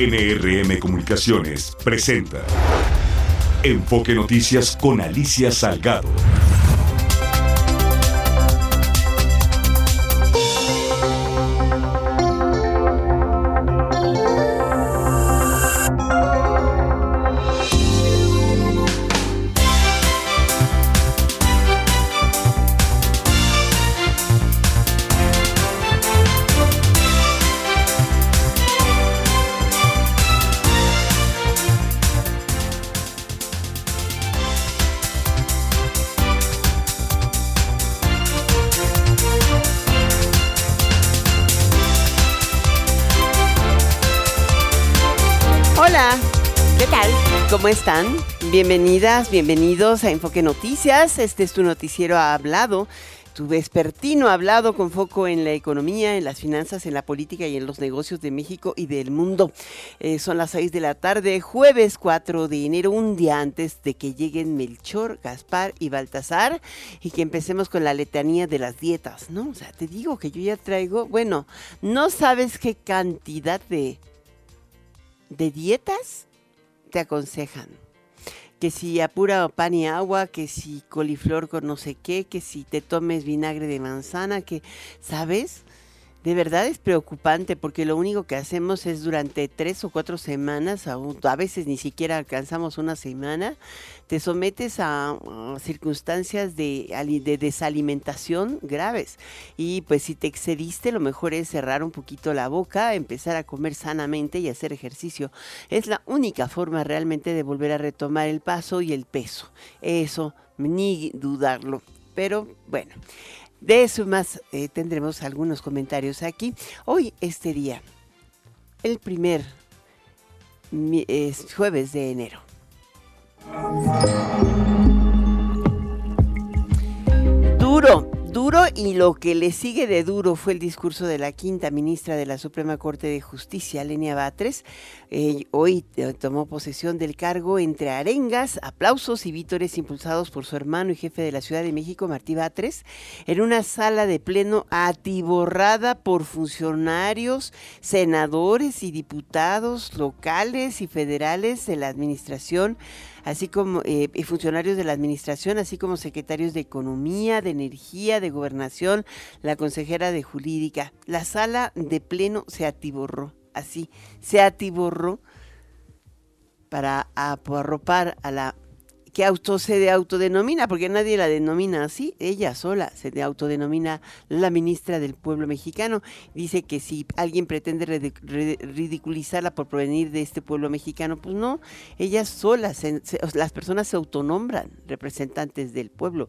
NRM Comunicaciones presenta Enfoque Noticias con Alicia Salgado. Están? Bienvenidas, bienvenidos a Enfoque Noticias. Este es tu noticiero hablado, tu vespertino hablado con foco en la economía, en las finanzas, en la política y en los negocios de México y del mundo. Eh, son las 6 de la tarde, jueves 4 de enero, un día antes de que lleguen Melchor, Gaspar y Baltasar y que empecemos con la letanía de las dietas, ¿no? O sea, te digo que yo ya traigo, bueno, no sabes qué cantidad de, de dietas te aconsejan que si apura pan y agua, que si coliflor con no sé qué, que si te tomes vinagre de manzana, que, ¿sabes? De verdad es preocupante porque lo único que hacemos es durante tres o cuatro semanas, a veces ni siquiera alcanzamos una semana, te sometes a, circunstancias de, de, desalimentación graves. Y pues si te excediste, lo mejor es cerrar un poquito la boca, empezar a comer sanamente y hacer ejercicio. Es la única forma realmente de volver a retomar el paso y el peso. Eso, ni dudarlo. Pero bueno. De eso más eh, tendremos algunos comentarios aquí. Hoy, este día, el primer jueves de enero. Duro, Duro y lo que le sigue de duro fue el discurso de la quinta ministra de la Suprema Corte de Justicia, Lenia Batres. Eh, hoy eh, tomó posesión del cargo entre arengas, aplausos y vítores impulsados por su hermano y jefe de la Ciudad de México, Martí Batres, en una sala de pleno atiborrada por funcionarios, senadores y diputados locales y federales de la administración así como eh, funcionarios de la administración, así como secretarios de Economía, de Energía, de Gobernación, la consejera de Jurídica. La sala de pleno se atiborró, así, se atiborró para arropar a la que auto se autodenomina, porque nadie la denomina así, ella sola se autodenomina la ministra del pueblo mexicano. Dice que si alguien pretende ridiculizarla por provenir de este pueblo mexicano, pues no, ella sola, las personas se autonombran representantes del pueblo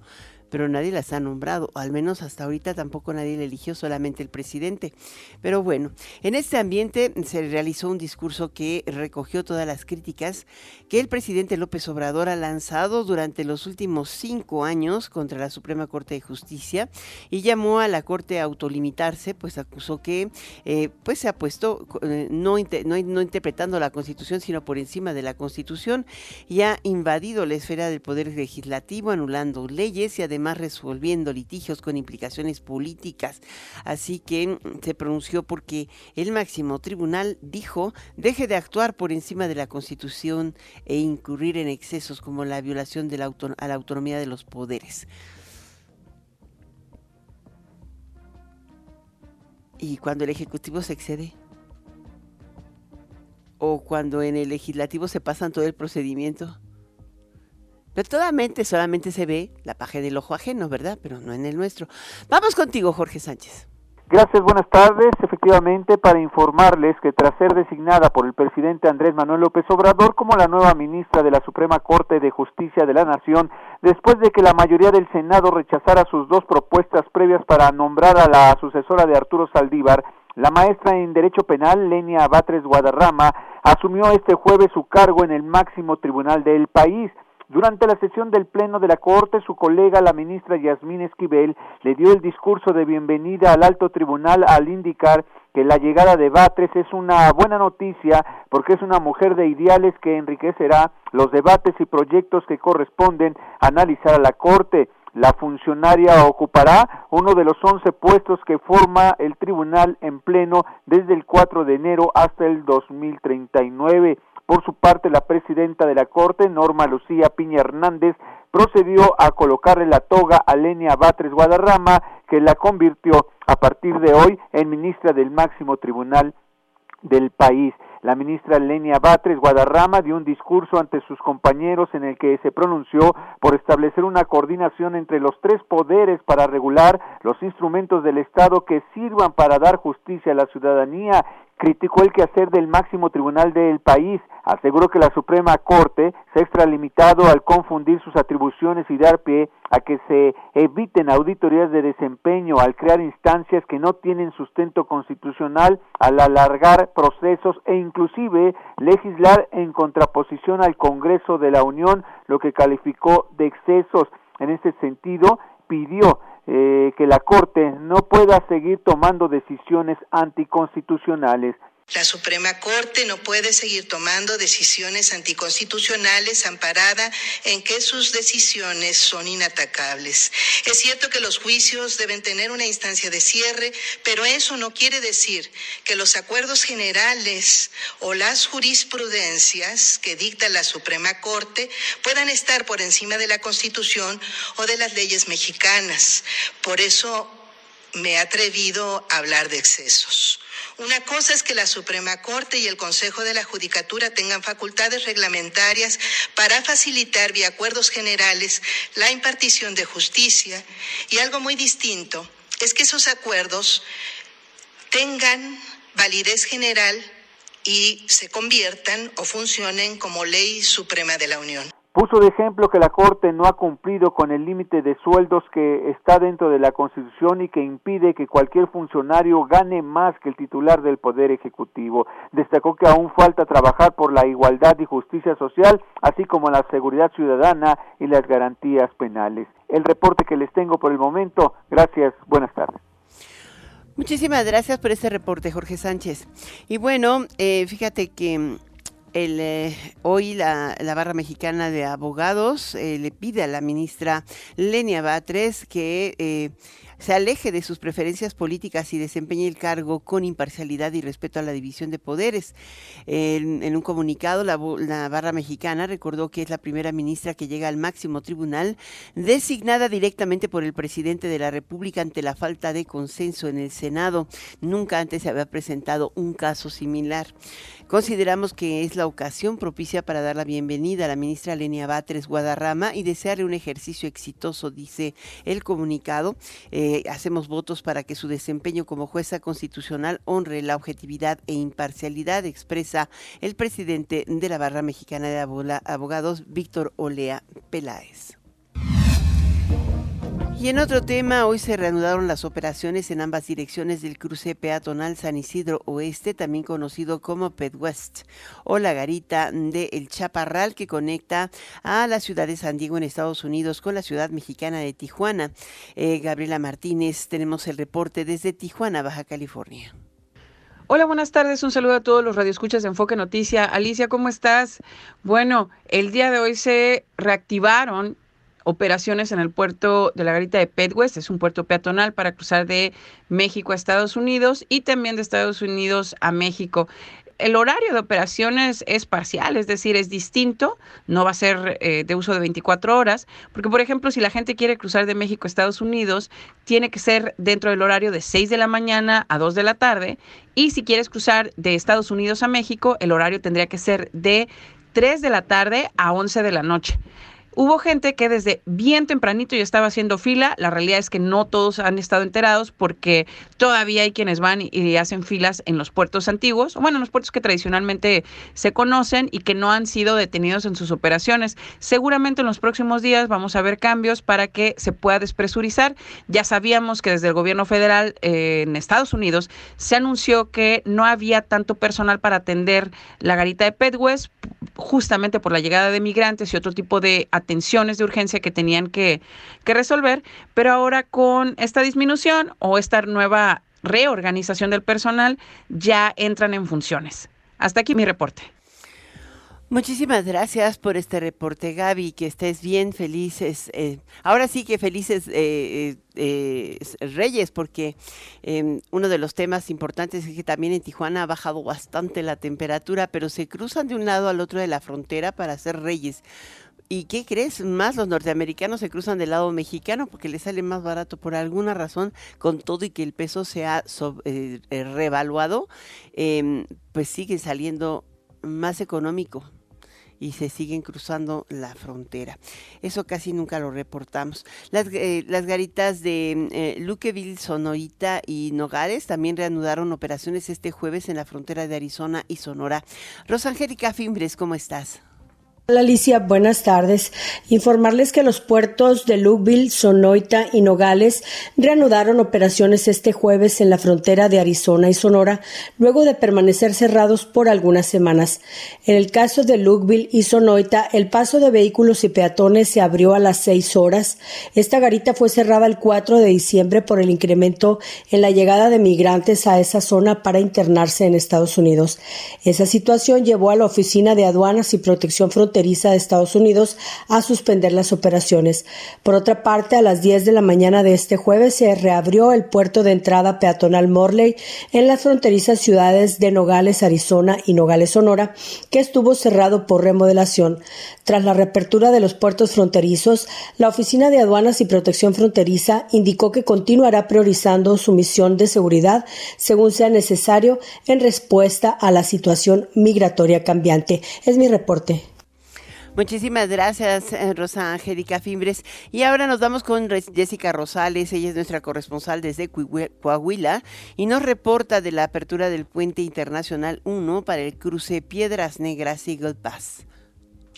pero nadie las ha nombrado, al menos hasta ahorita tampoco nadie la eligió, solamente el presidente. Pero bueno, en este ambiente se realizó un discurso que recogió todas las críticas que el presidente López Obrador ha lanzado durante los últimos cinco años contra la Suprema Corte de Justicia y llamó a la Corte a autolimitarse, pues acusó que eh, pues se ha puesto eh, no, no, no interpretando la Constitución, sino por encima de la Constitución y ha invadido la esfera del Poder Legislativo, anulando leyes y además más resolviendo litigios con implicaciones políticas. Así que mm, se pronunció porque el máximo tribunal dijo deje de actuar por encima de la Constitución e incurrir en excesos como la violación de la a la autonomía de los poderes. Y cuando el Ejecutivo se excede, o cuando en el legislativo se pasan todo el procedimiento, pero solamente se ve la paja del ojo ajeno, ¿verdad? Pero no en el nuestro. Vamos contigo, Jorge Sánchez. Gracias, buenas tardes. Efectivamente, para informarles que tras ser designada por el presidente Andrés Manuel López Obrador como la nueva ministra de la Suprema Corte de Justicia de la Nación, después de que la mayoría del Senado rechazara sus dos propuestas previas para nombrar a la sucesora de Arturo Saldívar, la maestra en Derecho Penal, Lenia Batres Guadarrama, asumió este jueves su cargo en el máximo tribunal del país. Durante la sesión del Pleno de la Corte, su colega, la ministra Yasmín Esquivel, le dio el discurso de bienvenida al alto tribunal al indicar que la llegada de Batres es una buena noticia porque es una mujer de ideales que enriquecerá los debates y proyectos que corresponden analizar a la Corte. La funcionaria ocupará uno de los 11 puestos que forma el tribunal en pleno desde el 4 de enero hasta el 2039. Por su parte, la presidenta de la Corte, Norma Lucía Piña Hernández, procedió a colocarle la toga a Lenia Batres Guadarrama, que la convirtió a partir de hoy en ministra del máximo tribunal del país. La ministra Lenia Batres Guadarrama dio un discurso ante sus compañeros en el que se pronunció por establecer una coordinación entre los tres poderes para regular los instrumentos del Estado que sirvan para dar justicia a la ciudadanía criticó el quehacer del máximo tribunal del país, aseguró que la Suprema Corte se ha extralimitado al confundir sus atribuciones y dar pie a que se eviten auditorías de desempeño, al crear instancias que no tienen sustento constitucional, al alargar procesos e inclusive legislar en contraposición al Congreso de la Unión, lo que calificó de excesos. En ese sentido, pidió eh, que la Corte no pueda seguir tomando decisiones anticonstitucionales. La Suprema Corte no puede seguir tomando decisiones anticonstitucionales amparada en que sus decisiones son inatacables. Es cierto que los juicios deben tener una instancia de cierre, pero eso no quiere decir que los acuerdos generales o las jurisprudencias que dicta la Suprema Corte puedan estar por encima de la Constitución o de las leyes mexicanas. Por eso me he atrevido a hablar de excesos. Una cosa es que la Suprema Corte y el Consejo de la Judicatura tengan facultades reglamentarias para facilitar vía acuerdos generales la impartición de justicia y algo muy distinto es que esos acuerdos tengan validez general y se conviertan o funcionen como ley suprema de la Unión. Puso de ejemplo que la Corte no ha cumplido con el límite de sueldos que está dentro de la Constitución y que impide que cualquier funcionario gane más que el titular del Poder Ejecutivo. Destacó que aún falta trabajar por la igualdad y justicia social, así como la seguridad ciudadana y las garantías penales. El reporte que les tengo por el momento. Gracias. Buenas tardes. Muchísimas gracias por este reporte, Jorge Sánchez. Y bueno, eh, fíjate que el, eh, hoy la, barra mexicana de abogados eh, le pide a la ministra Lenia Batres que eh, se aleje de sus preferencias políticas y desempeñe el cargo con imparcialidad y respeto a la división de poderes. En, un comunicado, la, barra mexicana recordó que es la primera ministra que llega al máximo tribunal, designada directamente por el presidente de la República ante la falta de consenso en el Senado. Nunca antes se había presentado un caso similar. Consideramos que es la ocasión propicia para dar la bienvenida a la ministra Lenia Batres Guadarrama y desearle un ejercicio exitoso, dice el comunicado. Eh, hacemos votos para que su desempeño como jueza constitucional honre la objetividad e imparcialidad, expresa el presidente de la Barra Mexicana de Abogados, Víctor Olea Peláez. Y en otro tema, hoy se reanudaron las operaciones en ambas direcciones del cruce peatonal San Isidro Oeste, también conocido como Ped West, o la garita de El Chaparral que conecta a la ciudad de San Diego en Estados Unidos con la ciudad mexicana de Tijuana. Eh, Gabriela Martínez, tenemos el reporte desde Tijuana, Baja California. Hola, buenas tardes. Un saludo a todos los radioescuchas de Enfoque Noticia. Alicia, ¿cómo estás? Bueno, el día de hoy se reactivaron operaciones en el puerto de la Garita de Petwest, es un puerto peatonal para cruzar de México a Estados Unidos y también de Estados Unidos a México. El horario de operaciones es parcial, es decir, es distinto, no va a ser eh, de uso de 24 horas, porque por ejemplo, si la gente quiere cruzar de México a Estados Unidos, tiene que ser dentro del horario de 6 de la mañana a 2 de la tarde, y si quieres cruzar de Estados Unidos a México, el horario tendría que ser de 3 de la tarde a 11 de la noche. Hubo gente que desde bien tempranito ya estaba haciendo fila. La realidad es que no todos han estado enterados porque todavía hay quienes van y hacen filas en los puertos antiguos, bueno, en los puertos que tradicionalmente se conocen y que no han sido detenidos en sus operaciones. Seguramente en los próximos días vamos a ver cambios para que se pueda despresurizar. Ya sabíamos que desde el gobierno federal eh, en Estados Unidos se anunció que no había tanto personal para atender la garita de Petwest justamente por la llegada de migrantes y otro tipo de atenciones de urgencia que tenían que, que resolver, pero ahora con esta disminución o esta nueva reorganización del personal ya entran en funciones. Hasta aquí mi reporte. Muchísimas gracias por este reporte, Gaby, que estés bien, felices. Eh, ahora sí que felices eh, eh, Reyes, porque em, uno de los temas importantes es que también en Tijuana ha bajado bastante la temperatura, pero se cruzan de un lado al otro de la frontera para ser Reyes. ¿Y qué crees? Más los norteamericanos se cruzan del lado mexicano porque les sale más barato por alguna razón, con todo y que el peso se ha revaluado, em, pues sigue saliendo más económico y se siguen cruzando la frontera. Eso casi nunca lo reportamos. Las, eh, las garitas de eh, Luqueville, Sonorita y Nogales también reanudaron operaciones este jueves en la frontera de Arizona y Sonora. Rosangélica Fimbres, ¿cómo estás? Alicia, buenas tardes. Informarles que los puertos de Lukeville, Sonoita y Nogales reanudaron operaciones este jueves en la frontera de Arizona y Sonora, luego de permanecer cerrados por algunas semanas. En el caso de Lukeville y Sonoita, el paso de vehículos y peatones se abrió a las seis horas. Esta garita fue cerrada el 4 de diciembre por el incremento en la llegada de migrantes a esa zona para internarse en Estados Unidos. Esa situación llevó a la Oficina de Aduanas y Protección Fronteriza de Estados Unidos a suspender las operaciones. Por otra parte, a las 10 de la mañana de este jueves se reabrió el puerto de entrada peatonal Morley en las fronterizas ciudades de Nogales, Arizona y Nogales, Sonora, que estuvo cerrado por remodelación. Tras la reapertura de los puertos fronterizos, la Oficina de Aduanas y Protección Fronteriza indicó que continuará priorizando su misión de seguridad según sea necesario en respuesta a la situación migratoria cambiante. Es mi reporte. Muchísimas gracias, eh, Rosa Angélica Fimbres. Y ahora nos vamos con Jessica Rosales, ella es nuestra corresponsal desde Coahuila y nos reporta de la apertura del puente internacional 1 para el cruce Piedras Negras Eagle Pass.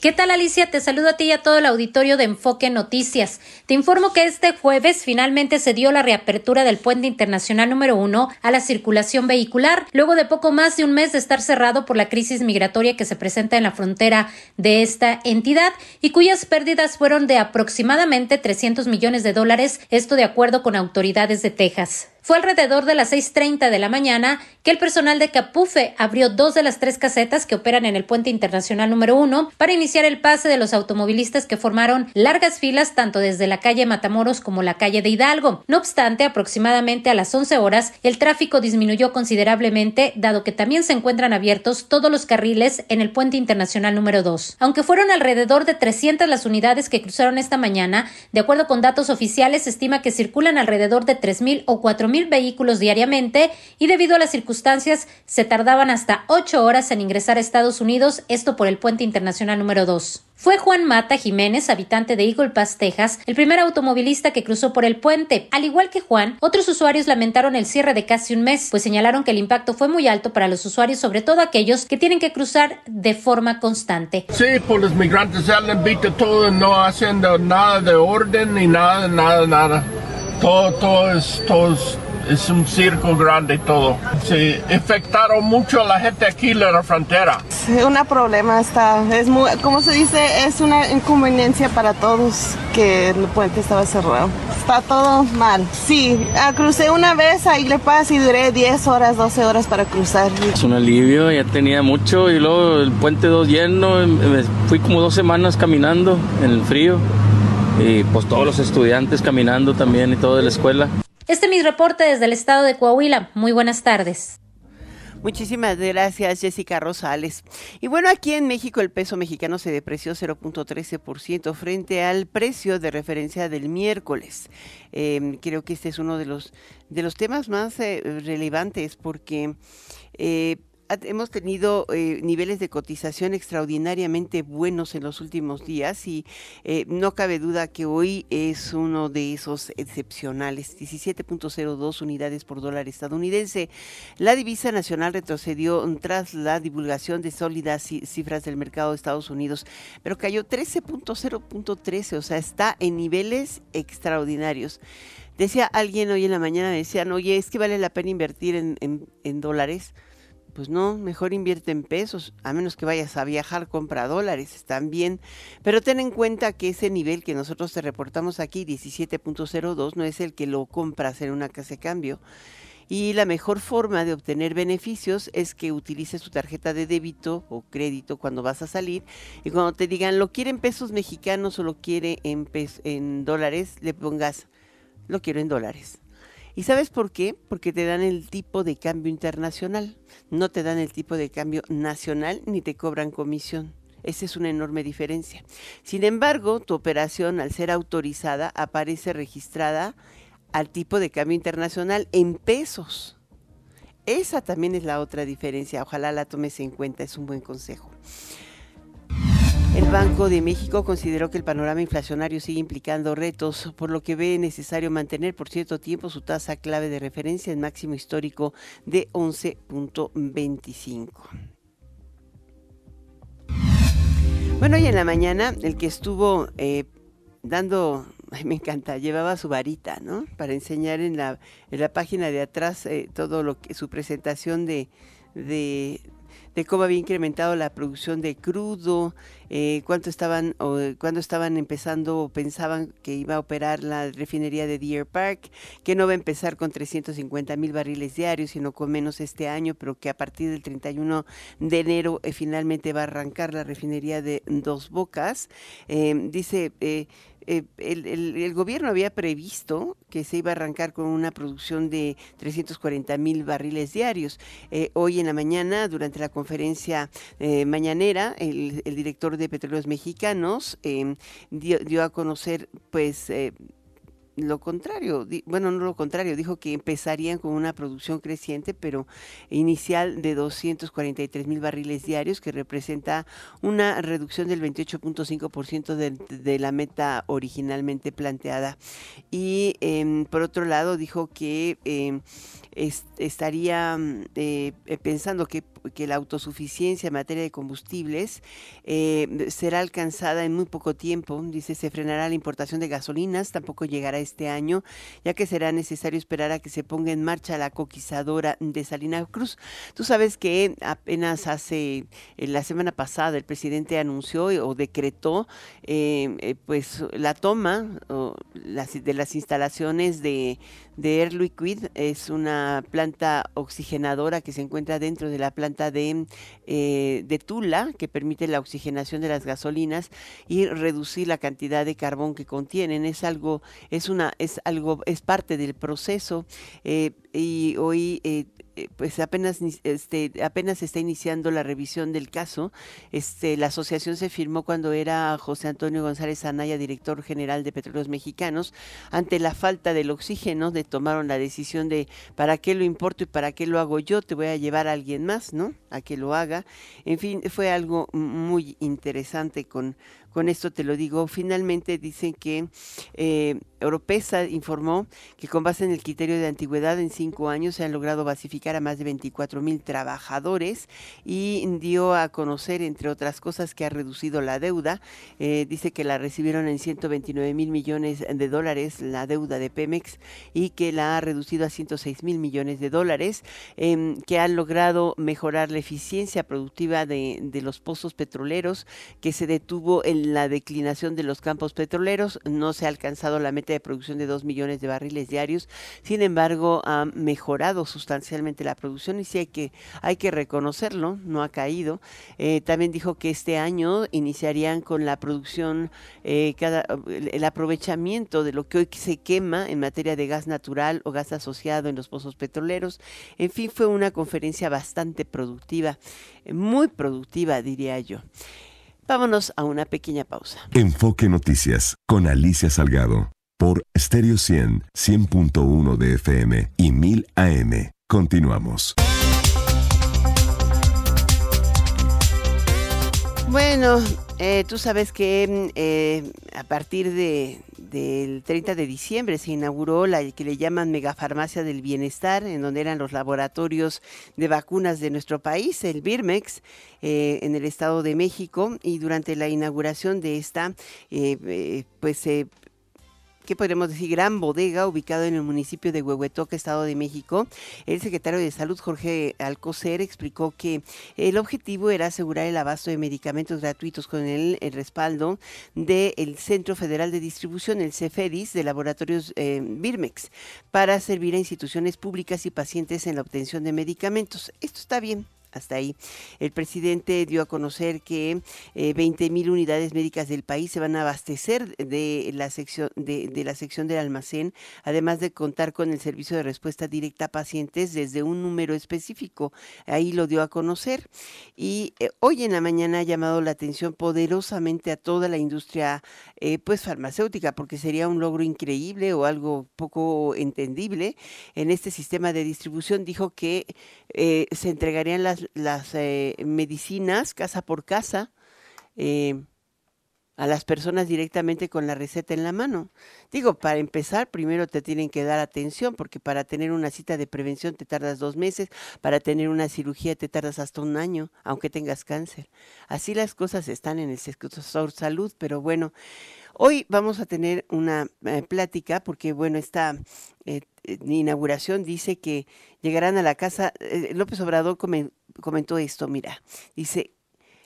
¿Qué tal Alicia? Te saludo a ti y a todo el auditorio de Enfoque Noticias. Te informo que este jueves finalmente se dio la reapertura del puente internacional número uno a la circulación vehicular, luego de poco más de un mes de estar cerrado por la crisis migratoria que se presenta en la frontera de esta entidad y cuyas pérdidas fueron de aproximadamente 300 millones de dólares, esto de acuerdo con autoridades de Texas. Fue alrededor de las 6.30 de la mañana que el personal de Capufe abrió dos de las tres casetas que operan en el puente internacional número uno para iniciar el pase de los automovilistas que formaron largas filas tanto desde la calle Matamoros como la calle de Hidalgo. No obstante, aproximadamente a las 11 horas, el tráfico disminuyó considerablemente, dado que también se encuentran abiertos todos los carriles en el puente internacional número 2. Aunque fueron alrededor de 300 las unidades que cruzaron esta mañana, de acuerdo con datos oficiales, se estima que circulan alrededor de 3.000 o 4.000 mil vehículos diariamente y debido a las circunstancias se tardaban hasta ocho horas en ingresar a Estados Unidos, esto por el puente internacional número 2. Fue Juan Mata Jiménez, habitante de Eagle Pass, Texas, el primer automovilista que cruzó por el puente. Al igual que Juan, otros usuarios lamentaron el cierre de casi un mes, pues señalaron que el impacto fue muy alto para los usuarios, sobre todo aquellos que tienen que cruzar de forma constante. Sí, por los migrantes salen viste todo, no haciendo nada de orden ni nada, nada, nada. Todo, todo es, todo es es un circo grande y todo. Se afectaron mucho a la gente aquí en la frontera. Es un problema, está, es muy, como se dice, es una inconveniencia para todos que el puente estaba cerrado. Está todo mal. Sí, ah, crucé una vez ahí Le pasé y duré 10 horas, 12 horas para cruzar. Es un alivio, ya tenía mucho y luego el puente dos lleno, fui como dos semanas caminando en el frío y pues todos los estudiantes caminando también y todo de la escuela. Este es mi reporte desde el estado de Coahuila. Muy buenas tardes. Muchísimas gracias, Jessica Rosales. Y bueno, aquí en México el peso mexicano se depreció 0.13% frente al precio de referencia del miércoles. Em, creo que este es uno de los, de los temas más eh, relevantes porque... Eh, hemos tenido eh, niveles de cotización extraordinariamente buenos en los últimos días y eh, no cabe duda que hoy es uno de esos excepcionales, 17.02 unidades por dólar estadounidense. La divisa nacional retrocedió tras la divulgación de sólidas cifras del mercado de Estados Unidos, pero cayó 13.0.13, o sea, está en niveles extraordinarios. Decía alguien hoy en la mañana, decían, oye, es que vale la pena invertir en dólares pues no, mejor invierte en pesos, a menos que vayas a viajar, compra dólares, están bien. Pero ten en cuenta que ese nivel que nosotros te reportamos aquí, 17.02, no es el que lo compras en una casa de cambio. y la mejor forma de obtener beneficios es que utilices tu tarjeta de débito o crédito cuando vas a salir y cuando te digan lo quiere en pesos mexicanos o lo quiere en, en dólares, le pongas lo quiero en dólares. ¿Y sabes por qué? Porque te dan el tipo de cambio internacional, no te dan el tipo de cambio nacional ni te cobran comisión. Esa es una enorme diferencia. Sin embargo, tu operación, al ser autorizada, aparece registrada al tipo de cambio internacional en pesos. Esa también es la otra diferencia. Ojalá la tomes en cuenta, es un buen consejo. El Banco de México consideró que el panorama inflacionario sigue implicando retos, por lo que ve necesario mantener por cierto tiempo su tasa clave de referencia en máximo histórico de 11.25. Bueno, y en la mañana el que estuvo eh, dando, me encanta, llevaba su varita, ¿no? Para enseñar en la, en la página de atrás eh, todo lo que su presentación de, de, de cómo había incrementado la producción de crudo, eh, cuánto estaban o cuándo estaban empezando o pensaban que iba a operar la refinería de Deer Park, que no va a empezar con 350 mil barriles diarios, sino con menos este año, pero que a partir del 31 de enero eh, finalmente va a arrancar la refinería de Dos Bocas. Eh, dice eh, el, gobierno había previsto que se iba a arrancar con una producción de 340 mil barriles diarios. Eh, hoy en la mañana, durante la conferencia eh, mañanera, el, director de Petróleos Mexicanos dio, dio, a conocer, pues, lo contrario, bueno, no lo contrario, dijo que empezarían con una producción creciente, pero inicial de 243 mil barriles diarios, que representa una reducción del 28.5% de, de la meta originalmente planteada. Y em, por otro lado, dijo que em, estaría mm, eh, pensando que, la autosuficiencia en materia de combustibles eh, será alcanzada en muy poco tiempo. Dice, se frenará la importación de gasolinas, tampoco llegará este año, ya que será necesario esperar a que se ponga en marcha la coquizadora de Salina Cruz. Tú sabes que apenas hace, eh, la semana pasada, el presidente anunció o decretó pues la toma de las instalaciones de, de Air Liquid, es una planta oxigenadora que se encuentra dentro de la planta de, eh, de Tula, que permite la oxigenación de las gasolinas y reducir la cantidad de carbón que contienen. Es algo, es una, es algo, es parte del proceso. Eh, y hoy eh, eh, pues apenas este apenas está iniciando la revisión del caso. Este la asociación se firmó cuando era José Antonio González Anaya, director general de Petróleos Mexicanos, ante la falta del oxígeno, de tomaron la decisión de para qué lo importo y para qué lo hago yo, te voy a llevar a alguien más, ¿no? A que lo haga. En fin, fue algo muy interesante con con esto te lo digo. Finalmente dicen que eh, informó que con base en el criterio de antigüedad en cinco años se han logrado basificar a más de 24 mil trabajadores y dio a conocer, entre otras cosas, que ha reducido la deuda. Eh, dice que la recibieron en 129 mil millones de dólares la deuda de Pemex y que la ha reducido a 106 mil millones de dólares, em, que han logrado mejorar la eficiencia productiva de, de los pozos petroleros, que se detuvo el la declinación de los campos petroleros. No se ha alcanzado la meta de producción de 2 millones de barriles diarios. Sin embargo, ha mejorado sustancialmente la producción y sí hay que, hay que reconocerlo, no ha caído. Eh, también dijo que este año iniciarían con la producción, eh, cada, el aprovechamiento de lo que hoy se quema en materia de gas natural o gas asociado en los pozos petroleros. En fin, fue una conferencia bastante productiva, muy productiva, diría yo. Vámonos a una pequeña pausa. Enfoque Noticias con Alicia Salgado por Stereo 100, 100.1 de FM y 1000 AM. Continuamos. Bueno, eh, tú sabes que eh, a partir de, del 30 de diciembre se inauguró la que le llaman Megafarmacia del Bienestar, en donde eran los laboratorios de vacunas de nuestro país, el Birmex, eh, en el Estado de México, y durante la inauguración de esta, eh, eh, pues se ¿qué podemos decir? Gran bodega ubicado en el municipio de Huehuetoca, Estado de México. El secretario de Salud, Jorge Alcocer, explicó que el objetivo era asegurar el abasto de medicamentos gratuitos con el, respaldo del Centro Federal de Distribución, el CEFEDIS, de laboratorios eh, Birmex, para servir a instituciones públicas y pacientes en la obtención de medicamentos. Esto está bien, hasta ahí. El presidente dio a conocer que eh, 20 mil unidades médicas del país se van a abastecer de la sección de, la sección del almacén, además de contar con el servicio de respuesta directa a pacientes desde un número específico. Ahí lo dio a conocer. Y eh, hoy en la mañana ha llamado la atención poderosamente a toda la industria eh, pues farmacéutica, porque sería un logro increíble o algo poco entendible en este sistema de distribución. Dijo que eh, se entregarían las las eh, medicinas casa por casa eh, a las personas directamente con la receta en la mano. Digo, para empezar, primero te tienen que dar atención, porque para tener una cita de prevención te tardas dos meses, para tener una cirugía te tardas hasta un año, aunque tengas cáncer. Así las cosas están en el sector salud, pero bueno, hoy vamos a tener una eh, plática, porque bueno, esta inauguración dice que llegarán a la casa, López Obrador comentó esto, mira, dice,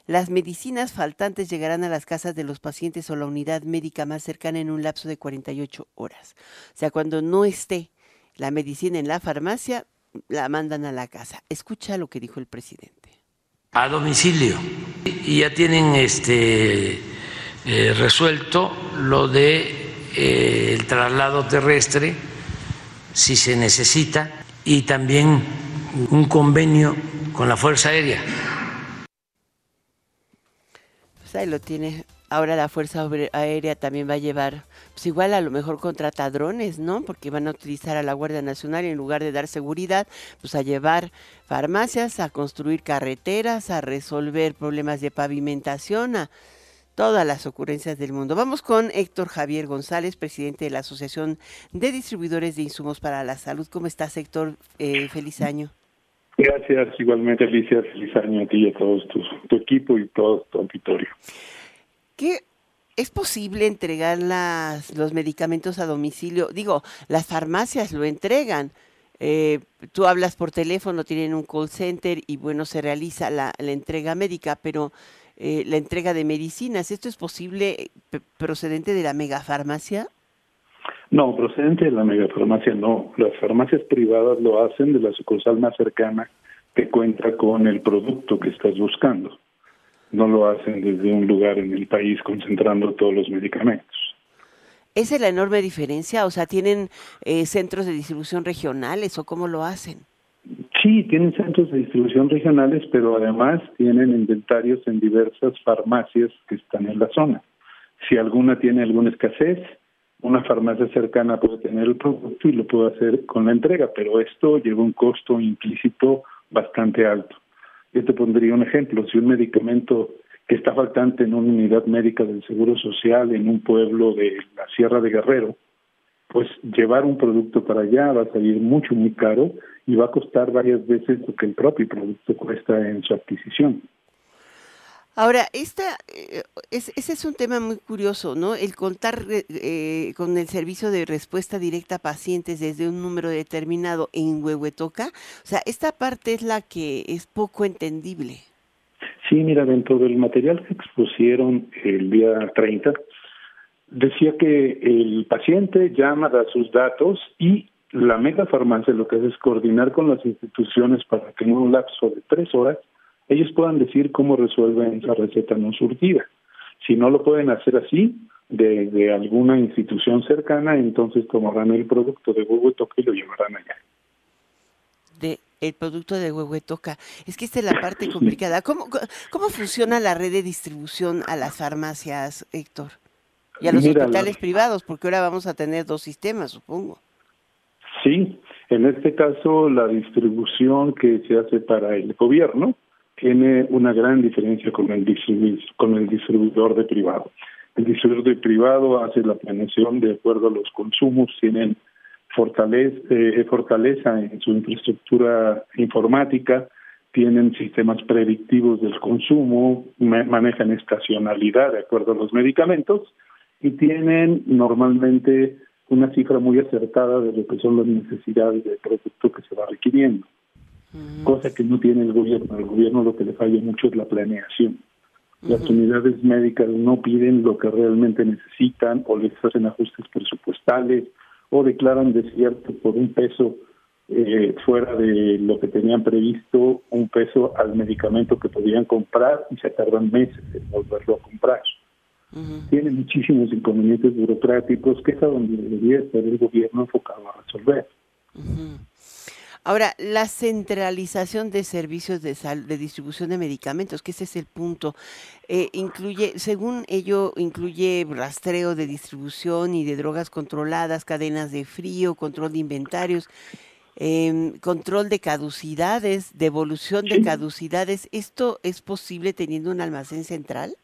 las medicinas faltantes llegarán a las casas de los pacientes o la unidad médica más cercana en un lapso de 48 horas. O sea, cuando no esté la medicina en la farmacia, la mandan a la casa. Escucha lo que dijo el presidente. A domicilio. Y ya tienen este eh, resuelto lo de eh, el traslado terrestre si se necesita y también un convenio con la Fuerza Aérea. Pues ahí lo tiene. Ahora la Fuerza Aérea también va a llevar, pues igual a lo mejor contrata drones, ¿no? Porque van a utilizar a la Guardia Nacional en lugar de dar seguridad, pues a llevar farmacias, a construir carreteras, a resolver problemas de pavimentación, a todas las ocurrencias del mundo. Vamos con Héctor Javier González, presidente de la Asociación de Distribuidores de Insumos para la Salud. ¿Cómo estás, Héctor? Eh, feliz año. Gracias, igualmente Alicia, feliz año a ti y a todos tu, equipo y todo tu auditorio. ¿Qué es posible entregar las, los medicamentos a domicilio? Digo, las farmacias lo entregan. Eh, tú hablas por teléfono, tienen un call center y bueno, se realiza la, la entrega médica, pero eh, la entrega de medicinas, ¿esto es posible eh, procedente de la megafarmacia? No, procedente de la megafarmacia no. Las farmacias privadas lo hacen de la sucursal más cercana que cuenta con el producto que estás buscando. No lo hacen desde un lugar en el país concentrando todos los medicamentos. ¿Esa es la enorme diferencia? O sea, ¿tienen eh, centros de distribución regionales o cómo lo hacen? Sí, tienen centros de distribución regionales, pero además tienen inventarios en diversas farmacias que están en la zona. Si alguna tiene alguna escasez, una farmacia cercana puede tener el producto y lo puede hacer con la entrega, pero esto lleva un costo implícito bastante alto. Yo te pondría un ejemplo, si un medicamento que está faltante en una unidad médica del Seguro Social en un pueblo de la Sierra de Guerrero, pues llevar un producto para allá va a salir mucho, muy caro y va a costar varias veces lo que el propio producto cuesta en su adquisición. Ahora, esta, eh, ese es un tema muy curioso, ¿no? El contar eh, eh, con el servicio de respuesta directa a pacientes desde un número determinado en Huehuetoca. O sea, esta parte es la que es poco entendible. Sí, mira, dentro del material que expusieron el día 30, decía que el paciente llama, da sus datos y la megafarmacia lo que hace es coordinar con las instituciones para que en un lapso de tres horas ellos puedan decir cómo resuelven esa receta no surtida. Si no lo pueden hacer así, de, alguna institución cercana, entonces tomarán el producto de Huehuetoca y lo llevarán allá. De el producto de Huehuetoca. Es que esta es la parte complicada. ¿Cómo, ¿Cómo funciona la red de distribución a las farmacias, Héctor? Y a los hospitales privados, porque ahora vamos a tener dos sistemas, supongo. Sí, en este caso la distribución que se hace para el gobierno tiene una gran diferencia con el, con el distribuidor de privado. El distribuidor de privado hace la planeación de acuerdo a los consumos, tienen eh, fortaleza en su infraestructura informática, tienen sistemas predictivos del consumo, manejan estacionalidad de acuerdo a los medicamentos y tienen normalmente una cifra muy acertada de lo que son las necesidades del producto que se va requiriendo. Cosa que no tiene el gobierno. El gobierno lo que le falla mucho es la planeación. Las unidades médicas no piden lo que realmente necesitan o les hacen ajustes presupuestales o declaran desierto por un peso eh, fuera de lo que tenían previsto, un peso al medicamento que podían comprar y se tardan meses en volverlo a comprar. Tiene muchísimos inconvenientes burocráticos que es a donde debería estar el gobierno enfocado a resolver. Ahora, la centralización de servicios de, de distribución de medicamentos, que ese es el punto, eh, incluye, según ello, incluye rastreo de distribución y de drogas controladas, cadenas de frío, control de inventarios, em, control de caducidades, devolución de caducidades. ¿Esto es posible teniendo un almacén central?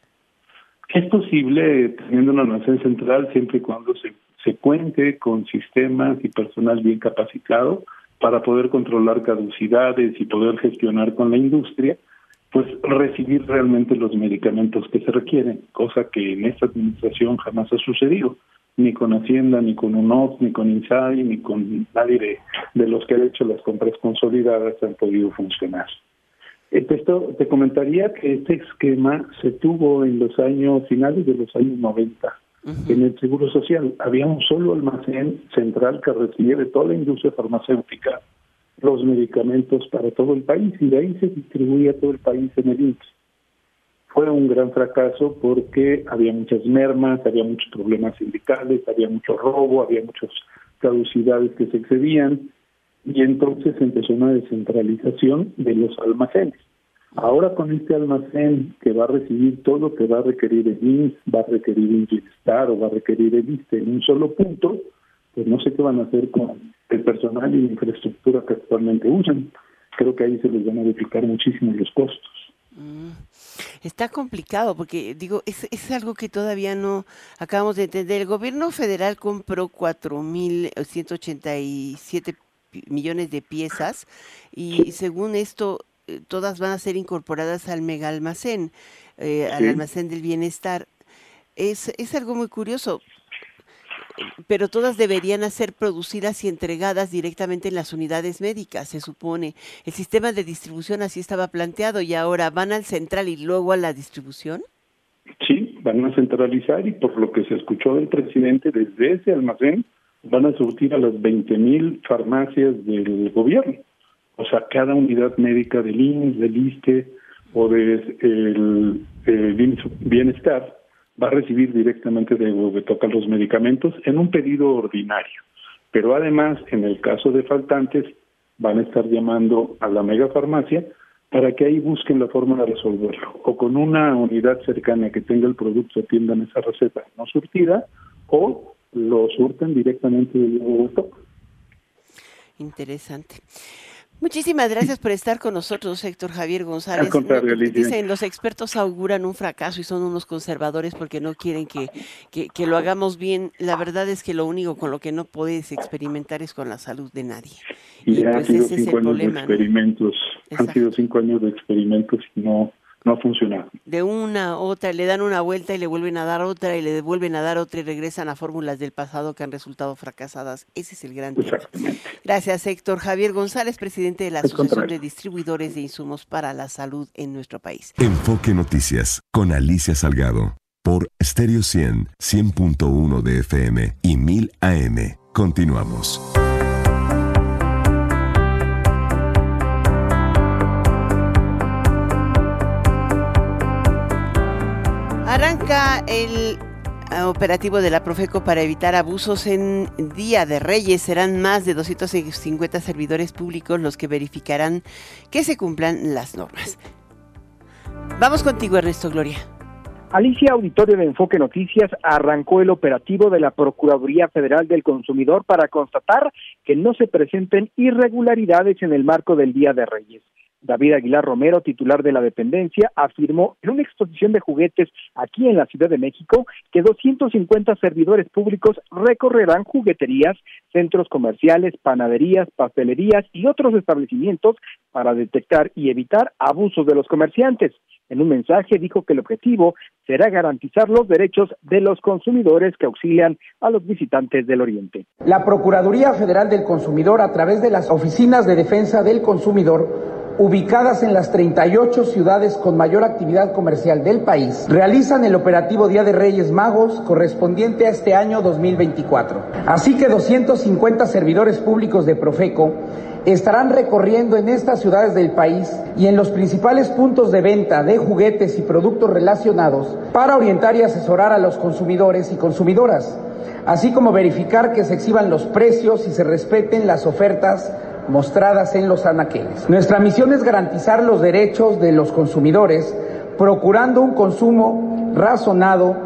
Es posible teniendo un almacén central siempre y cuando se, se cuente con sistemas y personal bien capacitado para poder controlar caducidades y poder gestionar con la industria, pues recibir realmente los medicamentos que se requieren, cosa que en esta administración jamás ha sucedido, ni con Hacienda, ni con UNOP, ni con INSAI, ni con nadie de, de los que han hecho las compras consolidadas han podido funcionar. Esto, te comentaría que este esquema se tuvo en los años finales de los años 90 en el Seguro Social había un solo almacén central que recibía de toda la industria farmacéutica los medicamentos para todo el país y de ahí se distribuía todo el país en el INSS. Fue un gran fracaso porque había muchas mermas, había muchos problemas sindicales, había mucho robo, había muchas caducidades que se excedían y entonces empezó una descentralización de los almacenes. Ahora con este almacén que va a recibir todo lo que va a requerir el INS, va a requerir un bienestar o va a requerir el ISTE en un solo punto, pues no sé qué van a hacer con el personal y la infraestructura que actualmente usan. Creo que ahí se les van a duplicar muchísimo los costos. Mm. Está complicado porque, digo, es, es algo que todavía no acabamos de entender. El gobierno federal compró 4.187 millones de piezas y según esto todas van a ser incorporadas al mega almacén, eh, al almacén del bienestar. Es, es algo muy curioso, pero todas deberían ser producidas y entregadas directamente en las unidades médicas, se supone. El sistema de distribución así estaba planteado y ahora van al central y luego a la distribución. Sí, van a centralizar y por lo que se escuchó del presidente, desde ese almacén van a surtir a las 20 mil farmacias del gobierno. O sea, cada unidad médica del INS, del ISTE o del el, bienestar va a recibir directamente de donde tocan los medicamentos en un pedido ordinario. Pero además, en el caso de faltantes, van a estar llamando a la megafarmacia para que ahí busquen la forma de resolverlo. O con una unidad cercana que tenga el producto, atiendan esa receta no surtida, o lo surten directamente del nuevo Interesante. Muchísimas gracias por estar con nosotros, Héctor Javier González. Dicen, los expertos auguran un fracaso y son unos conservadores porque no quieren que, que, lo hagamos bien. La verdad es que lo único con lo que no puedes experimentar es con la salud de nadie. Y, pues ese es el problema. experimentos. Han sido cinco años de experimentos y no, no ha funcionado. De una a otra, le dan una vuelta y le vuelven a dar otra y le vuelven a dar otra y regresan a fórmulas del pasado que han resultado fracasadas. Ese es el gran tema. Gracias, Héctor. Javier González, presidente de la Asociación de Distribuidores de Insumos para la Salud en nuestro país. Enfoque Noticias con Alicia Salgado por Stereo 100, 100.1 de FM y 1000 AM. Continuamos. El eh, operativo de la Profeco para evitar abusos en Día de Reyes. Serán más de 250 servidores públicos los que verificarán que se cumplan las normas. Vamos contigo, Ernesto Gloria. Alicia Auditorio de Enfoque Noticias arrancó el operativo de la Procuraduría Federal del Consumidor para constatar que no se presenten irregularidades en el marco del Día de Reyes. David Aguilar Romero, titular de la dependencia, afirmó en una exposición de juguetes aquí en la Ciudad de México que 250 servidores públicos recorrerán jugueterías, centros comerciales, panaderías, pastelerías y otros establecimientos para detectar y evitar abusos de los comerciantes. En un mensaje dijo que el objetivo será garantizar los derechos de los consumidores que auxilian a los visitantes del Oriente. La Procuraduría Federal del Consumidor, a través de las oficinas de defensa del consumidor, ubicadas en las 38 ciudades con mayor actividad comercial del país, realizan el operativo Día de Reyes Magos correspondiente a este año 2024. Así que 250 servidores públicos de Profeco estarán recorriendo en estas ciudades del país y en los principales puntos de venta de juguetes y productos relacionados para orientar y asesorar a los consumidores y consumidoras, así como verificar que se exhiban los precios y se respeten las ofertas mostradas en los anaqueles. Nuestra misión es garantizar los derechos de los consumidores, procurando un consumo razonado,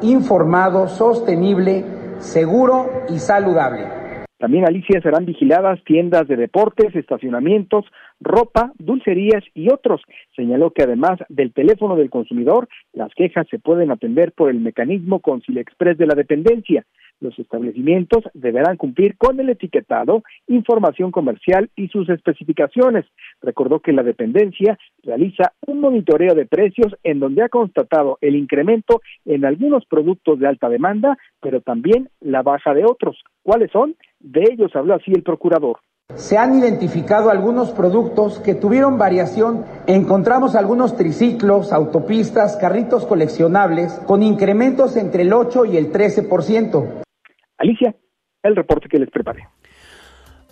informado, sostenible, seguro y saludable. También, Alicia, serán vigiladas tiendas de deportes, estacionamientos, ropa, dulcerías y otros. Señaló que además del teléfono del consumidor, las quejas se pueden atender por el mecanismo Express de la dependencia. Los establecimientos deberán cumplir con el etiquetado, información comercial y sus especificaciones. Recordó que la dependencia realiza un monitoreo de precios en donde ha constatado el incremento en algunos productos de alta demanda, pero también la baja de otros. ¿Cuáles son? De ellos habló así el procurador. Se han identificado algunos productos que tuvieron variación. Encontramos algunos triciclos, autopistas, carritos coleccionables con incrementos entre el 8 y el 13%. Alicia, el reporte que les preparé.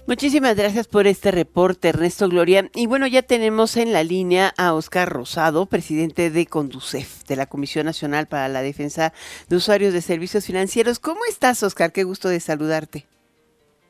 Muchísimas gracias por este reporte, Ernesto Gloria. Y bueno, ya tenemos en la línea a Oscar Rosado, presidente de Conducef, de la Comisión Nacional para la Defensa de Usuarios de Servicios Financieros. ¿Cómo estás, Oscar? Qué gusto de saludarte.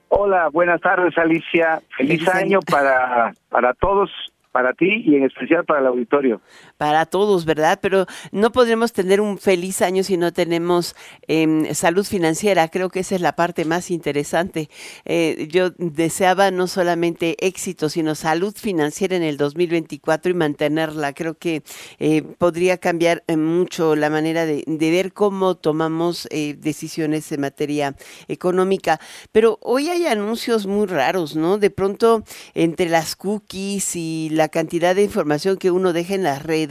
Hola, buenas tardes, Alicia. Feliz, año, para, para todos para ti y en especial para el auditorio. Para todos, ¿verdad? Pero no podremos tener un feliz año si no tenemos em, salud financiera. Creo que esa es la parte más interesante. Eh, yo deseaba no solamente éxito, sino salud financiera en el 2024 y mantenerla. Creo que eh, podría cambiar eh, mucho la manera de, de ver cómo tomamos decisiones en materia económica. Pero hoy hay anuncios muy raros, ¿no? De pronto, entre las cookies y la cantidad de información que uno deja en las redes,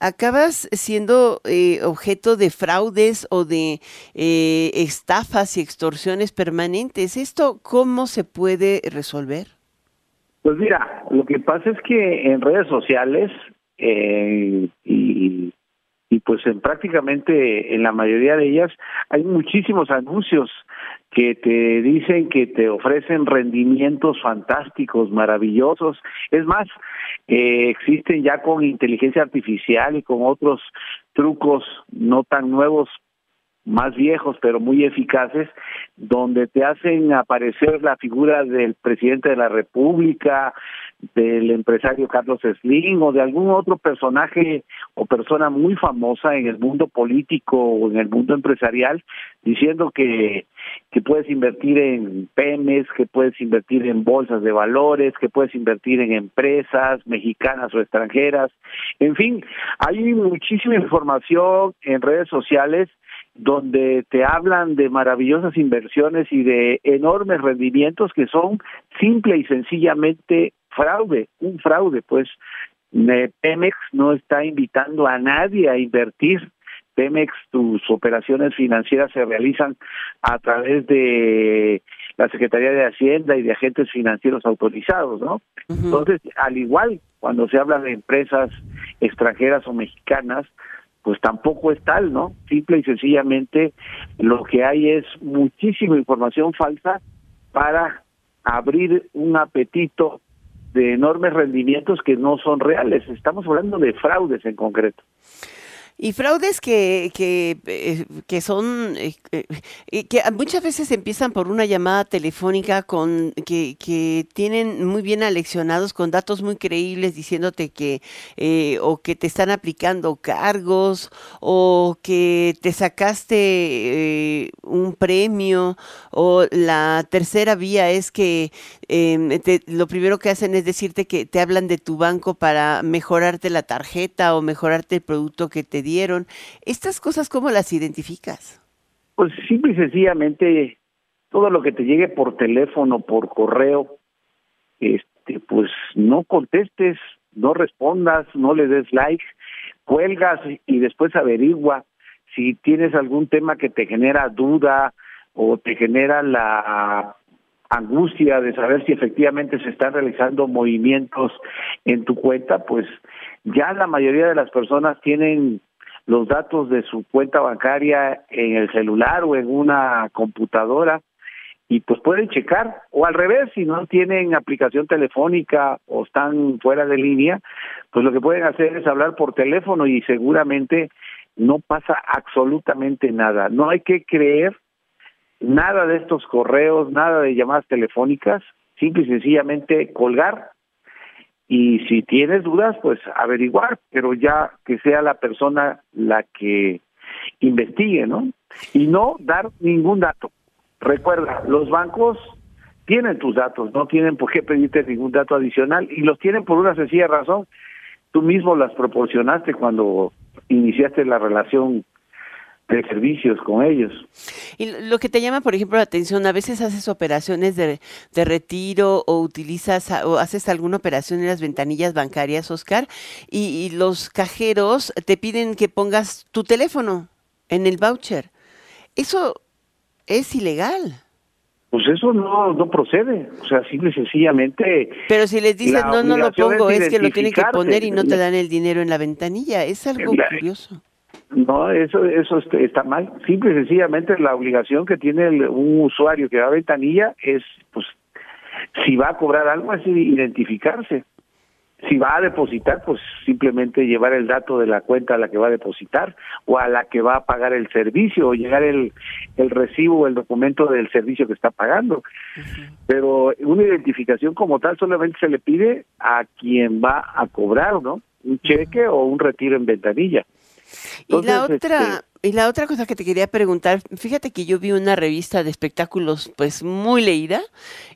acabas siendo eh, objeto de fraudes o de eh, estafas y extorsiones permanentes. ¿Esto cómo se puede resolver? Pues mira, lo que pasa es que en redes sociales eh, y, y pues en prácticamente en la mayoría de ellas hay muchísimos anuncios que te dicen que te ofrecen rendimientos fantásticos, maravillosos. Es más, eh, existen ya con inteligencia artificial y con otros trucos no tan nuevos, más viejos, pero muy eficaces, donde te hacen aparecer la figura del presidente de la República, del empresario Carlos Slim o de algún otro personaje o persona muy famosa en el mundo político o en el mundo empresarial, diciendo que que puedes invertir en PEMES, que puedes invertir en bolsas de valores, que puedes invertir en empresas mexicanas o extranjeras. En fin, hay muchísima información en redes sociales donde te hablan de maravillosas inversiones y de enormes rendimientos que son simple y sencillamente fraude, un fraude, pues Pemex no está invitando a nadie a invertir Pemex, tus operaciones financieras se realizan a través de la Secretaría de Hacienda y de agentes financieros autorizados, ¿no? Entonces, al igual, cuando se habla de empresas extranjeras o mexicanas, pues tampoco es tal, ¿no? Simple y sencillamente lo que hay es muchísima información falsa para abrir un apetito de enormes rendimientos que no son reales. Estamos hablando de fraudes en concreto. Y fraudes que, que, eh, que son, eh, eh, que muchas veces empiezan por una llamada telefónica con que, que tienen muy bien aleccionados con datos muy creíbles diciéndote que o que te están aplicando cargos o que te sacaste un premio o la tercera vía es que em, lo primero que hacen es decirte que te hablan de tu banco para mejorarte la tarjeta o mejorarte el producto que te dieron. ¿Estas cosas cómo las identificas? Pues simple y sencillamente todo lo que te llegue por teléfono, por correo, este, pues no contestes, no respondas, no le des like, cuelgas y después averigua si tienes algún tema que te genera duda o te genera la angustia de saber si efectivamente se están realizando movimientos en tu cuenta, pues ya la mayoría de las personas tienen los datos de su cuenta bancaria en el celular o en una computadora y pues pueden checar. O al revés si no tienen aplicación telefónica o están fuera de línea pues lo que pueden hacer es hablar por teléfono y seguramente no pasa absolutamente nada. No hay que creer nada de estos correos nada de llamadas telefónicas simple y sencillamente colgar. Y si tienes dudas pues averiguar pero ya que sea la persona la que investigue no y no dar ningún dato. Recuerda, los bancos tienen tus datos, no tienen por qué pedirte ningún dato adicional y los tienen por una sencilla razón. Tú mismo las proporcionaste cuando iniciaste la relación de servicios con ellos. Y lo que te llama, por ejemplo, la atención, a veces haces operaciones de, de retiro o utilizas o haces alguna operación en las ventanillas bancarias, Oscar, y, y los cajeros te piden que pongas tu teléfono en el voucher. Eso es ilegal. Pues eso no, no procede, o sea, simple y sencillamente... Pero si les dices, no, no lo pongo, es, que lo tienen que poner y no te dan el dinero en la ventanilla, es algo curioso. No, eso eso está mal. Simple y sencillamente la obligación que tiene un usuario que va a ventanilla es, pues, si va a cobrar algo, es identificarse si va a depositar, pues simplemente llevar el dato de la cuenta a la que va a depositar o a la que va a pagar el servicio o llegar el, el recibo o el documento del servicio que está pagando. Pero una identificación como tal solamente se le pide a quien va a cobrar, ¿no? Un cheque o un retiro en ventanilla. Y la otra, este, y la otra cosa que te quería preguntar, fíjate que yo vi una revista de espectáculos pues muy leída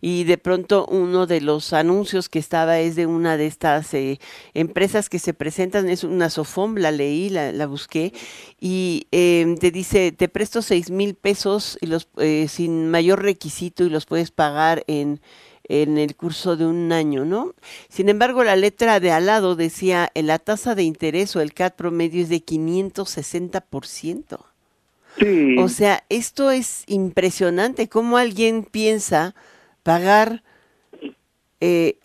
y de pronto uno de los anuncios que estaba es de una de estas eh, empresas que se presentan, es una Sofom, la leí, la, la busqué y eh, te dice, te presto seis mil pesos y los eh, sin mayor requisito y los puedes pagar en en el curso de un año, ¿no? Sin embargo, la letra de al lado decía, la tasa de interés o el CAT promedio es de 560%. Sí. O sea, esto es impresionante, cómo alguien piensa pagar eh,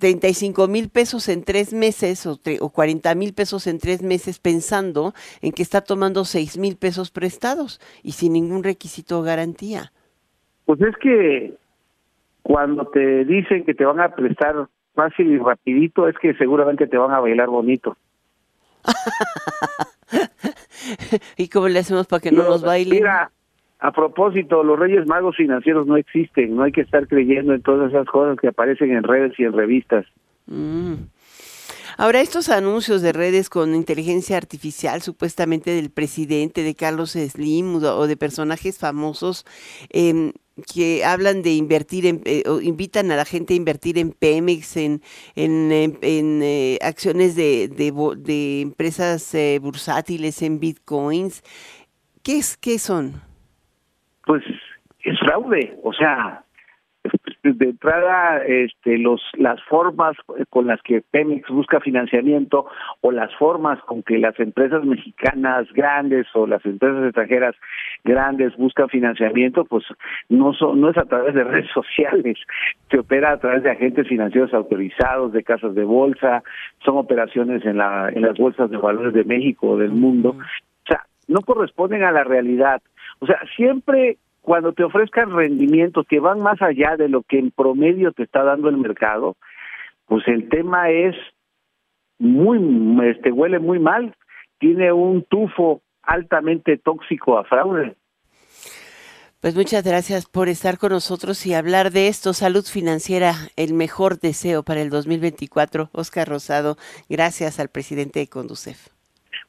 35 mil pesos en tres meses o, o 40 mil pesos en tres meses pensando en que está tomando 6 mil pesos prestados y sin ningún requisito o garantía. Pues es que cuando te dicen que te van a prestar fácil y rapidito, es que seguramente te van a bailar bonito. ¿Y cómo le hacemos para que no, nos bailen? Mira, a propósito, los reyes magos financieros no existen, no hay que estar creyendo en todas esas cosas que aparecen en redes y en revistas. Mm. Ahora, estos anuncios de redes con inteligencia artificial, supuestamente del presidente, de Carlos Slim o de personajes famosos, eh, que hablan de invertir en, eh, o invitan a la gente a invertir en Pemex, en, en, eh, acciones de, de, de empresas eh, bursátiles, en bitcoins. ¿Qué, es, ¿Qué son? Pues es fraude, o sea, de entrada este los las formas con las que Pemex busca financiamiento o las formas con que las empresas mexicanas grandes o las empresas extranjeras grandes buscan financiamiento pues no son no es a través de redes sociales se opera a través de agentes financieros autorizados de casas de bolsa son operaciones en la en las bolsas de valores de México o del mundo. O sea no corresponden a la realidad. O sea siempre cuando te ofrezcan rendimientos que van más allá de lo que en promedio te está dando el mercado, pues el tema es muy, este, huele muy mal, tiene un tufo altamente tóxico a fraude. Pues muchas gracias por estar con nosotros y hablar de esto. Salud financiera, el mejor deseo para el 2024. Oscar Rosado, gracias al presidente de Conducef.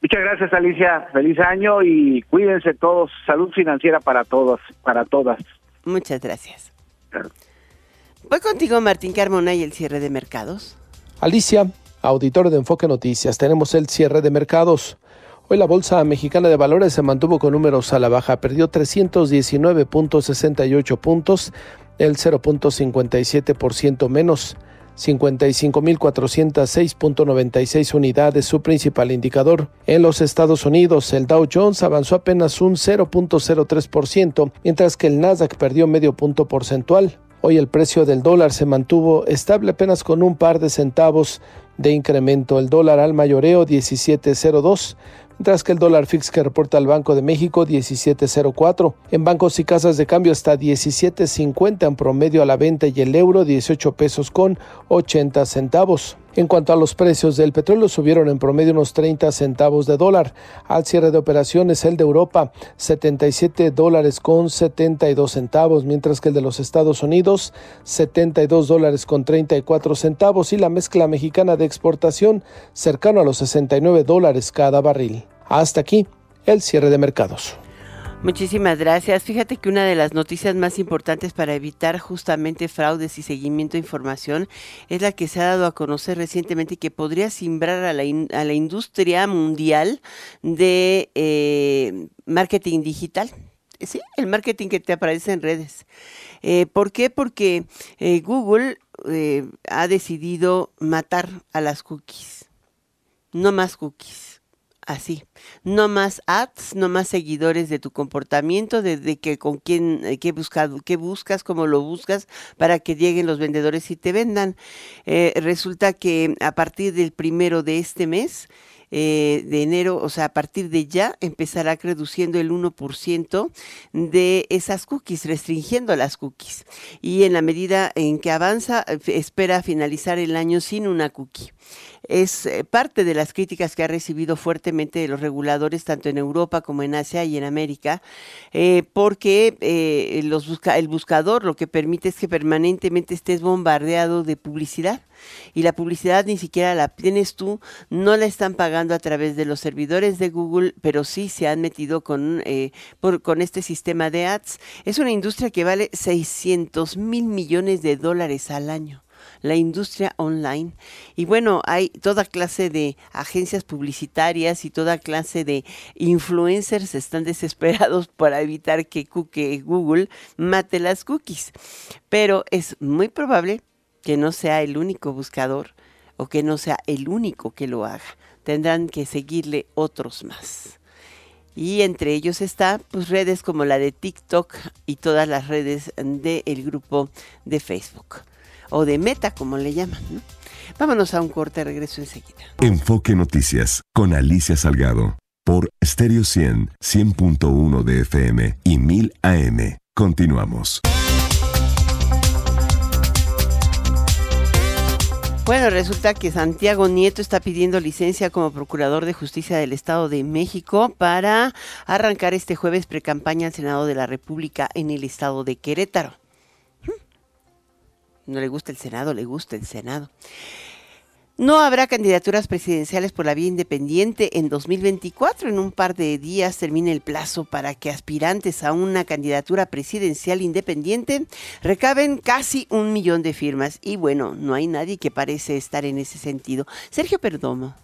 Muchas gracias, Alicia. Feliz año y cuídense todos. Salud financiera para todos, para todas. Muchas gracias. Voy contigo, Martín Carmona, y el cierre de mercados. Alicia, auditor de Enfoque Noticias, tenemos el cierre de mercados. Hoy la Bolsa Mexicana de Valores se mantuvo con números a la baja, perdió 319.68 puntos, el 0.57% menos. 55.406.96 unidades, su principal indicador. En los Estados Unidos, el Dow Jones avanzó apenas un 0.03%, mientras que el Nasdaq perdió medio punto porcentual. Hoy el precio del dólar se mantuvo estable apenas con un par de centavos de incremento. El dólar al mayoreo 17.02 mientras que el dólar fix que reporta el Banco de México 17.04. En bancos y casas de cambio está 17.50 en promedio a la venta y el euro 18 pesos con 80 centavos. En cuanto a los precios del petróleo, subieron en promedio unos 30 centavos de dólar. Al cierre de operaciones, el de Europa, 77 dólares con 72 centavos, mientras que el de los Estados Unidos, 72 dólares con 34 centavos y la mezcla mexicana de exportación, cercano a los 69 dólares cada barril. Hasta aquí el cierre de mercados. Muchísimas gracias. Fíjate que una de las noticias más importantes para evitar justamente fraudes y seguimiento de información es la que se ha dado a conocer recientemente que podría simbrar a la, a la industria mundial de eh, marketing digital. Sí, el marketing que te aparece en redes. Eh, ¿Por qué? Porque eh, Google ha decidido matar a las cookies. No más cookies así. No más ads, no más seguidores de tu comportamiento, de, que con quién, eh, qué, buscado, qué buscas, cómo lo buscas, para que lleguen los vendedores y te vendan. Eh, resulta que a partir del primero de este mes, eh, de enero, o sea, a partir de ya empezará reduciendo el 1% de esas cookies, restringiendo las cookies. Y en la medida en que avanza, espera finalizar el año sin una cookie es eh, parte de las críticas que ha recibido fuertemente de los reguladores tanto en Europa como en Asia y en América, eh, porque eh, los busca, el buscador lo que permite es que permanentemente estés bombardeado de publicidad y la publicidad ni siquiera la tienes tú, no la están pagando a través de los servidores de Google, pero sí se han metido con, con este sistema de ads. Es una industria que vale 600 mil millones de dólares al año la industria online. Y bueno, hay toda clase de agencias publicitarias y toda clase de influencers están desesperados para evitar que, Google mate las cookies. Pero es muy probable que no sea el único buscador o que no sea el único que lo haga. Tendrán que seguirle otros más. Y entre ellos está pues redes como la de TikTok y todas las redes del grupo de Facebook o de meta, como le llaman. Vámonos a un corte, regreso enseguida. Enfoque Noticias con Alicia Salgado por Stereo 100, 100.1 de FM y 1000 AM. Continuamos. Bueno, resulta que Santiago Nieto está pidiendo licencia como Procurador de Justicia del Estado de México para arrancar este jueves precampaña al Senado de la República en el Estado de Querétaro no le gusta el Senado, le gusta el Senado. No habrá candidaturas presidenciales por la vía independiente en 2024. En un par de días termina el plazo para que aspirantes a una candidatura presidencial independiente recaben casi un millón de firmas. Y bueno, no hay nadie que parece estar en ese sentido. Sergio Perdomo.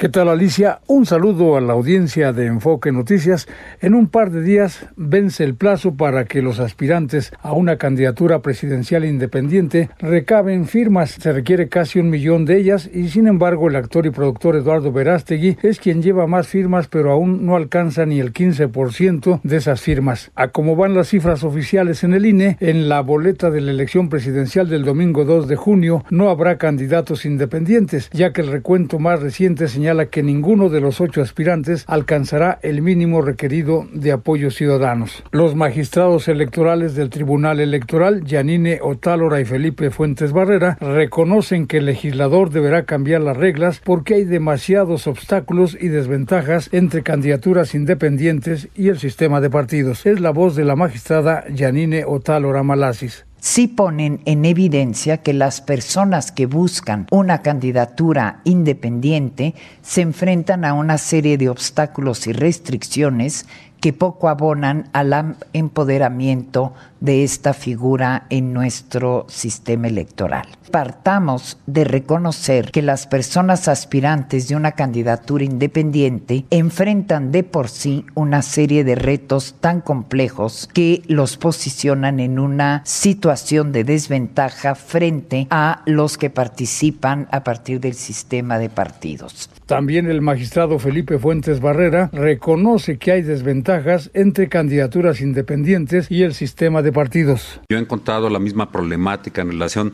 ¿Qué tal Alicia? Un saludo a la audiencia de Enfoque Noticias. En un par de días vence el plazo para que los aspirantes a una candidatura presidencial independiente recaben firmas. Se requiere casi un millón de ellas y sin embargo el actor y productor Eduardo Verástegui es quien lleva más firmas pero aún no alcanza ni el 15% de esas firmas. A cómo van las cifras oficiales en el INE, en la boleta de la elección presidencial del domingo 2 de junio no habrá candidatos independientes, ya que el recuento más reciente señala señala que ninguno de los ocho aspirantes alcanzará el mínimo requerido de apoyos ciudadanos. Los magistrados electorales del Tribunal Electoral, Yanine Otálora y Felipe Fuentes Barrera, reconocen que el legislador deberá cambiar las reglas porque hay demasiados obstáculos y desventajas entre candidaturas independientes y el sistema de partidos. Es la voz de la magistrada Yanine Otálora Malasis sí ponen en evidencia que las personas que buscan una candidatura independiente se enfrentan a una serie de obstáculos y restricciones que poco abonan al empoderamiento de esta figura en nuestro sistema electoral. Partamos de reconocer que las personas aspirantes de una candidatura independiente enfrentan de por sí una serie de retos tan complejos que los posicionan en una situación de desventaja frente a los que participan a partir del sistema de partidos. También el magistrado Felipe Fuentes Barrera reconoce que hay desventajas entre candidaturas independientes y el sistema de partidos. Yo he encontrado la misma problemática en relación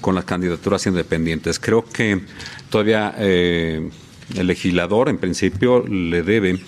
con las candidaturas independientes. Creo que todavía eh, el legislador, en principio, le debe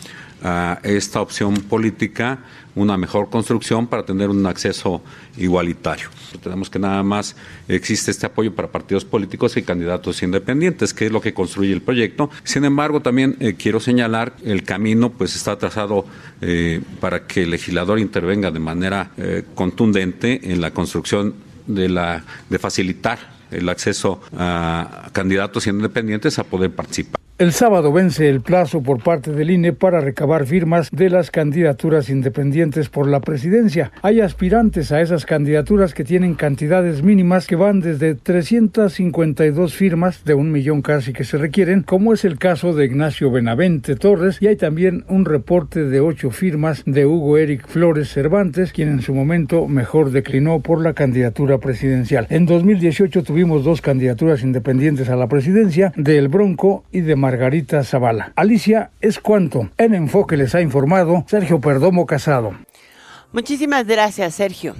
a esta opción política una mejor construcción para tener un acceso igualitario. Tenemos que nada más existe este apoyo para partidos políticos y candidatos independientes, que es lo que construye el proyecto. Sin embargo, también eh, quiero señalar el camino pues está trazado eh, para que el legislador intervenga de manera eh, contundente en la construcción de la de facilitar el acceso a candidatos independientes a poder participar. El sábado vence el plazo por parte del INE para recabar firmas de las candidaturas independientes por la presidencia. Hay aspirantes a esas candidaturas que tienen cantidades mínimas que van desde 352 firmas de un millón casi que se requieren, como es el caso de Ignacio Benavente Torres, y hay también un reporte de ocho firmas de Hugo Eric Flores Cervantes, quien en su momento mejor declinó por la candidatura presidencial. En 2018 tuvimos dos candidaturas independientes a la presidencia, de El Bronco y de Margarita Zavala. Alicia, es cuanto. En Enfoque les ha informado Sergio Perdomo Casado. Muchísimas gracias, Sergio.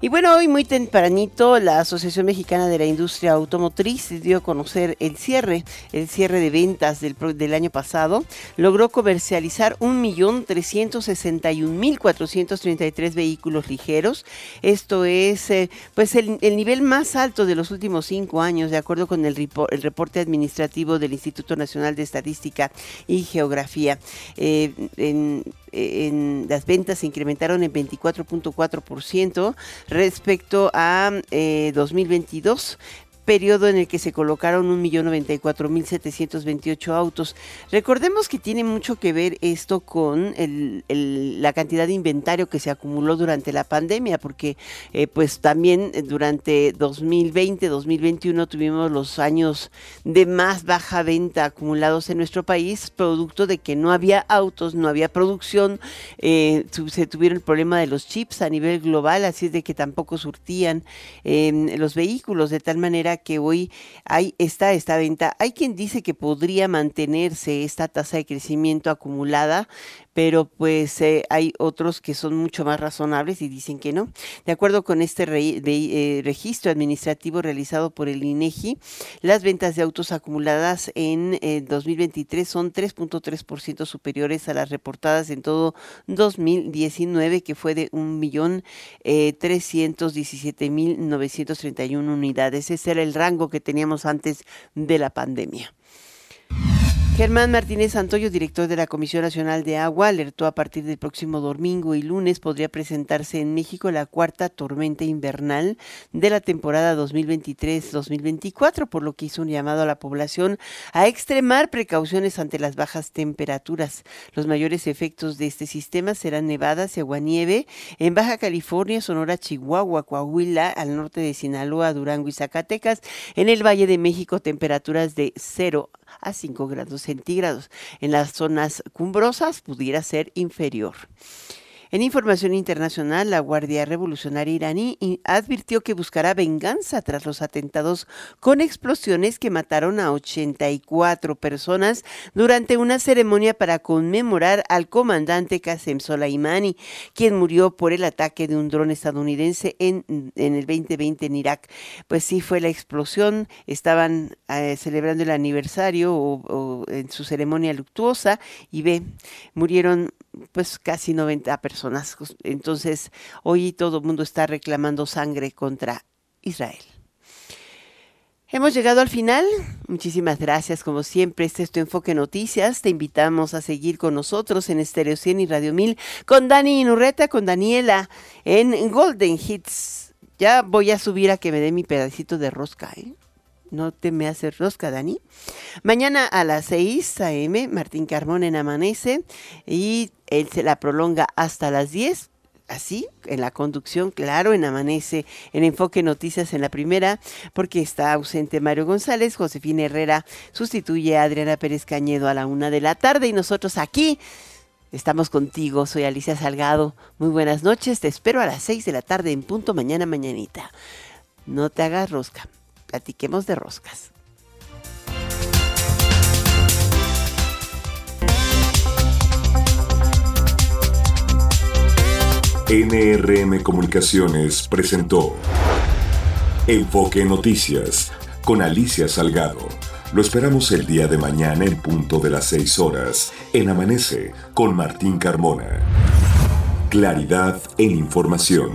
Y bueno, hoy muy tempranito la Asociación Mexicana de la Industria Automotriz dio a conocer el cierre, el cierre de ventas del, del año pasado. Logró comercializar 1.361.433 vehículos ligeros. Esto es eh, pues el, el, nivel más alto de los últimos cinco años, de acuerdo con el, reporte administrativo del Instituto Nacional de Estadística y Geografía. Eh, en las ventas se incrementaron en 24.4% respecto a eh, 2022 periodo en el que se colocaron 1.094.728 autos. Recordemos que tiene mucho que ver esto con la cantidad de inventario que se acumuló durante la pandemia, porque eh, pues también durante 2020, 2021 tuvimos los años de más baja venta acumulados en nuestro país, producto de que no había autos, no había producción, eh, se tuvieron el problema de los chips a nivel global, así es de que tampoco surtían eh, los vehículos, de tal manera que hoy hay está esta venta. Hay quien dice que podría mantenerse esta tasa de crecimiento acumulada, pero pues eh, hay otros que son mucho más razonables y dicen que no. De acuerdo con este eh, registro administrativo realizado por el INEGI, las ventas de autos acumuladas en eh, 2023 son 3.3% superiores a las reportadas en todo 2019, que fue de 1.317.931 unidades. Ese era el rango que teníamos antes de la pandemia. Germán Martínez Santoyo, director de la Comisión Nacional de Agua, alertó a partir del próximo domingo y lunes podría presentarse en México la cuarta tormenta invernal de la temporada 2023-2024, por lo que hizo un llamado a la población a extremar precauciones ante las bajas temperaturas. Los mayores efectos de este sistema serán nevadas y aguanieve en Baja California, Sonora, Chihuahua, Coahuila, al norte de Sinaloa, Durango y Zacatecas. En el Valle de México, temperaturas de 0 a 5 grados centígrados. En las zonas cumbrosas pudiera ser inferior. En información internacional, la Guardia Revolucionaria iraní advirtió que buscará venganza tras los atentados con explosiones que mataron a 84 personas durante una ceremonia para conmemorar al comandante Qasem Soleimani, quien murió por el ataque de un dron estadounidense en, en el 2020 en Irak. Pues sí, fue la explosión, estaban eh, celebrando el aniversario o, o en su ceremonia luctuosa y ve, murieron pues casi 90 personas. Entonces, hoy todo el mundo está reclamando sangre contra Israel. Hemos llegado al final. Muchísimas gracias, como siempre. Este es tu Enfoque Noticias. Te invitamos a seguir con nosotros en Estéreo 100 y Radio 1000 con Dani Inurreta, con Daniela en Golden Hits. Ya voy a subir a que me dé mi pedacito de rosca, ¿eh? No te me haces rosca, Dani. Mañana a las 6 a.m., Martín Carmón en Amanece y él se la prolonga hasta las 10 así, en la conducción, claro, en Amanece, en Enfoque Noticias en la primera, porque está ausente Mario González, Josefina Herrera sustituye a Adriana Pérez Cañedo a la una de la tarde y nosotros aquí estamos contigo. Soy Alicia Salgado. Muy buenas noches, te espero a las seis de la tarde en punto mañana mañanita. No te hagas rosca, platiquemos de roscas. NRM Comunicaciones presentó Enfoque Noticias con Alicia Salgado. Lo esperamos el día de mañana en punto de las 6 horas en Amanece con Martín Carmona. Claridad en información.